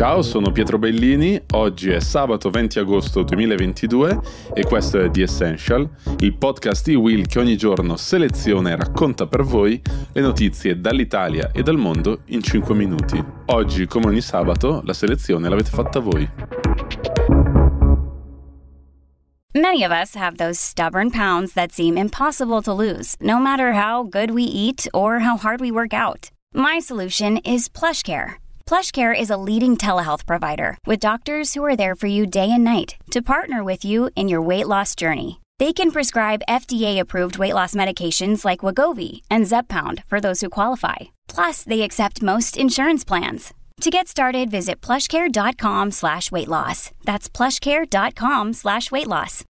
Ciao, sono Pietro Bellini, oggi è sabato 20 agosto 2022 e questo è The Essential, il podcast di Will che ogni giorno seleziona e racconta per voi le notizie dall'Italia e dal mondo in 5 minuti. Oggi, come ogni sabato, la selezione l'avete fatta voi. Many of us have those stubborn pounds that seem impossible to lose, no matter how good we eat or how hard we work out. My solution is PlushCare. PlushCare is a leading telehealth provider with doctors who are there for you day and night to partner with you in your weight loss journey. They can prescribe FDA-approved weight loss medications like Wagovi and Zepbound for those who qualify. Plus, they accept most insurance plans. To get started, visit plushcare.com slash weight loss. That's plushcare.com slash weight loss.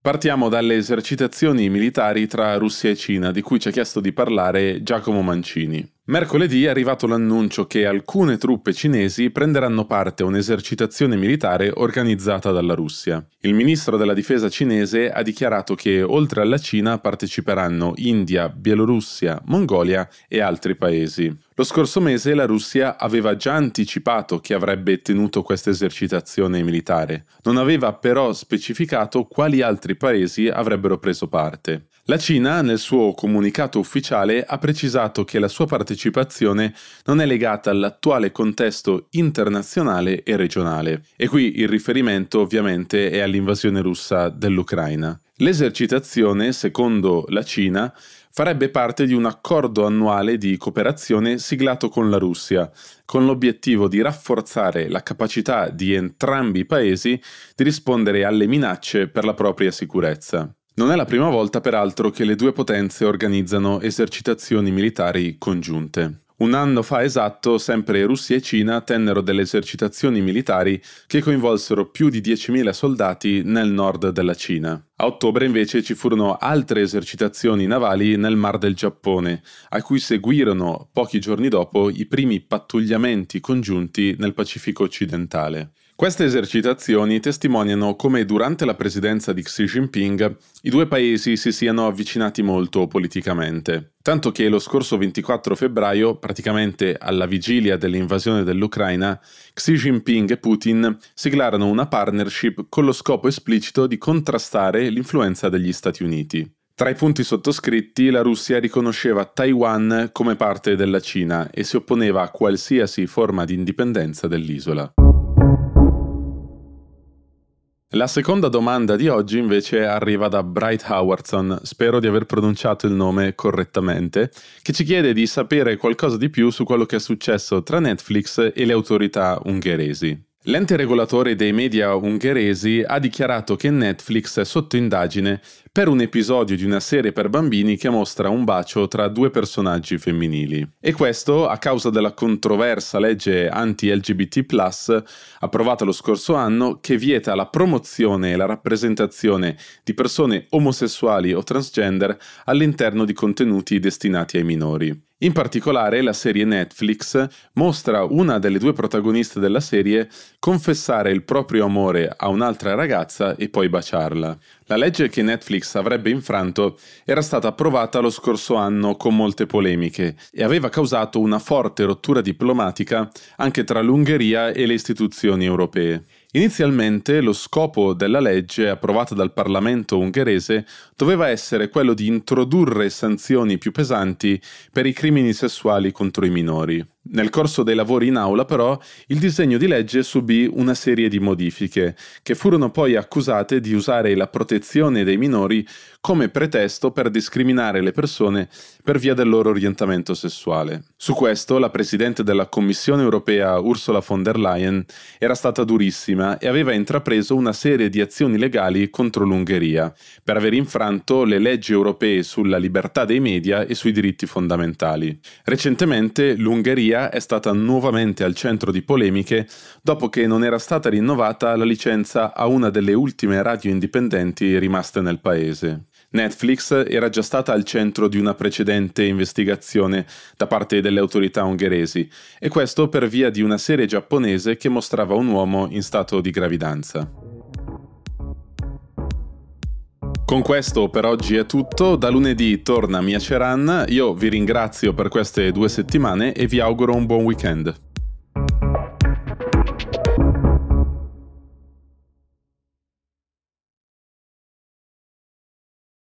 Partiamo dalle esercitazioni militari tra Russia e Cina, di cui ci ha chiesto di parlare Giacomo Mancini. Mercoledì è arrivato l'annuncio che alcune truppe cinesi prenderanno parte a un'esercitazione militare organizzata dalla Russia. Il ministro della difesa cinese ha dichiarato che oltre alla Cina parteciperanno India, Bielorussia, Mongolia e altri paesi. Lo scorso mese la Russia aveva già anticipato che avrebbe tenuto questa esercitazione militare, non aveva però specificato quali altri paesi avrebbero preso parte. La Cina, nel suo comunicato ufficiale, ha precisato che la sua partecipazione non è legata all'attuale contesto internazionale e regionale, e qui il riferimento ovviamente è all'invasione russa dell'Ucraina. L'esercitazione, secondo la Cina, farebbe parte di un accordo annuale di cooperazione siglato con la Russia, con l'obiettivo di rafforzare la capacità di entrambi i paesi di rispondere alle minacce per la propria sicurezza. Non è la prima volta, peraltro, che le due potenze organizzano esercitazioni militari congiunte. Un anno fa esatto, sempre Russia e Cina tennero delle esercitazioni militari che coinvolsero più di 10.000 soldati nel nord della Cina. A ottobre invece ci furono altre esercitazioni navali nel Mar del Giappone, a cui seguirono pochi giorni dopo i primi pattugliamenti congiunti nel Pacifico occidentale. Queste esercitazioni testimoniano come durante la presidenza di Xi Jinping i due paesi si siano avvicinati molto politicamente, tanto che lo scorso 24 febbraio, praticamente alla vigilia dell'invasione dell'Ucraina, Xi Jinping e Putin siglarono una partnership con lo scopo esplicito di contrastare l'influenza degli Stati Uniti. Tra i punti sottoscritti, la Russia riconosceva Taiwan come parte della Cina e si opponeva a qualsiasi forma di indipendenza dell'isola. La seconda domanda di oggi invece arriva da Bright Howardson, spero di aver pronunciato il nome correttamente, che ci chiede di sapere qualcosa di più su quello che è successo tra Netflix e le autorità ungheresi. L'ente regolatore dei media ungheresi ha dichiarato che Netflix è sotto indagine per un episodio di una serie per bambini che mostra un bacio tra due personaggi femminili. E questo a causa della controversa legge anti-LGBT, approvata lo scorso anno, che vieta la promozione e la rappresentazione di persone omosessuali o transgender all'interno di contenuti destinati ai minori. In particolare la serie Netflix mostra una delle due protagoniste della serie confessare il proprio amore a un'altra ragazza e poi baciarla. La legge che Netflix avrebbe infranto era stata approvata lo scorso anno con molte polemiche e aveva causato una forte rottura diplomatica anche tra l'Ungheria e le istituzioni europee. Inizialmente lo scopo della legge approvata dal Parlamento ungherese doveva essere quello di introdurre sanzioni più pesanti per i crimini sessuali contro i minori. Nel corso dei lavori in aula, però, il disegno di legge subì una serie di modifiche, che furono poi accusate di usare la protezione dei minori come pretesto per discriminare le persone per via del loro orientamento sessuale. Su questo la Presidente della Commissione europea Ursula von der Leyen era stata durissima e aveva intrapreso una serie di azioni legali contro l'Ungheria, per aver infranto le leggi europee sulla libertà dei media e sui diritti fondamentali. Recentemente l'Ungheria Ungheria è stata nuovamente al centro di polemiche dopo che non era stata rinnovata la licenza a una delle ultime radio indipendenti rimaste nel paese. Netflix era già stata al centro di una precedente investigazione da parte delle autorità ungheresi, e questo per via di una serie giapponese che mostrava un uomo in stato di gravidanza. Con questo per oggi è tutto, da lunedì torna Mia Ceran, io vi ringrazio per queste due settimane e vi auguro un buon weekend.